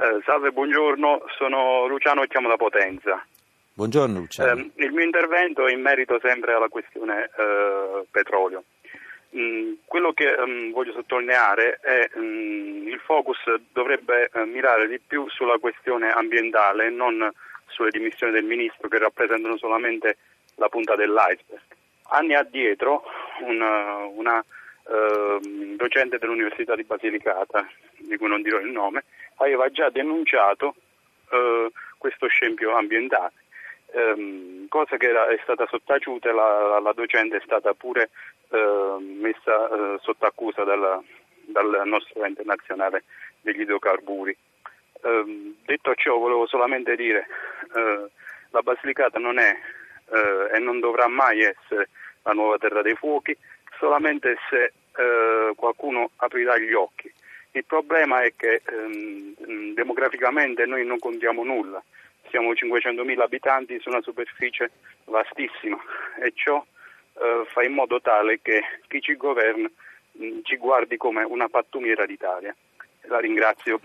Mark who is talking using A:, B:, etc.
A: Eh, salve, buongiorno, sono Luciano e chiamo da Potenza.
B: Buongiorno Luciano.
A: Eh, il mio intervento è in merito sempre alla questione eh, petrolio. Mm, quello che um, voglio sottolineare è che um, il focus dovrebbe uh, mirare di più sulla questione ambientale e non sulle dimissioni del ministro che rappresentano solamente la punta dell'iceberg. Anni addietro una, una uh, docente dell'Università di Basilicata, di cui non dirò il nome, aveva già denunciato uh, questo scempio ambientale ehm, cosa che era, è stata sottaciuta, la, la, docente è stata pure eh, messa eh, sotto accusa dalla, dal nostro ente nazionale degli idrocarburi. Eh, detto ciò volevo solamente dire eh, la Basilicata non è eh, e non dovrà mai essere la nuova terra dei fuochi solamente se eh, qualcuno aprirà gli occhi. Il problema è che ehm, demograficamente noi non contiamo nulla siamo 500.000 abitanti su una superficie vastissima e ciò eh, fa in modo tale che chi ci governa mh, ci guardi come una pattumiera d'Italia. La ringrazio.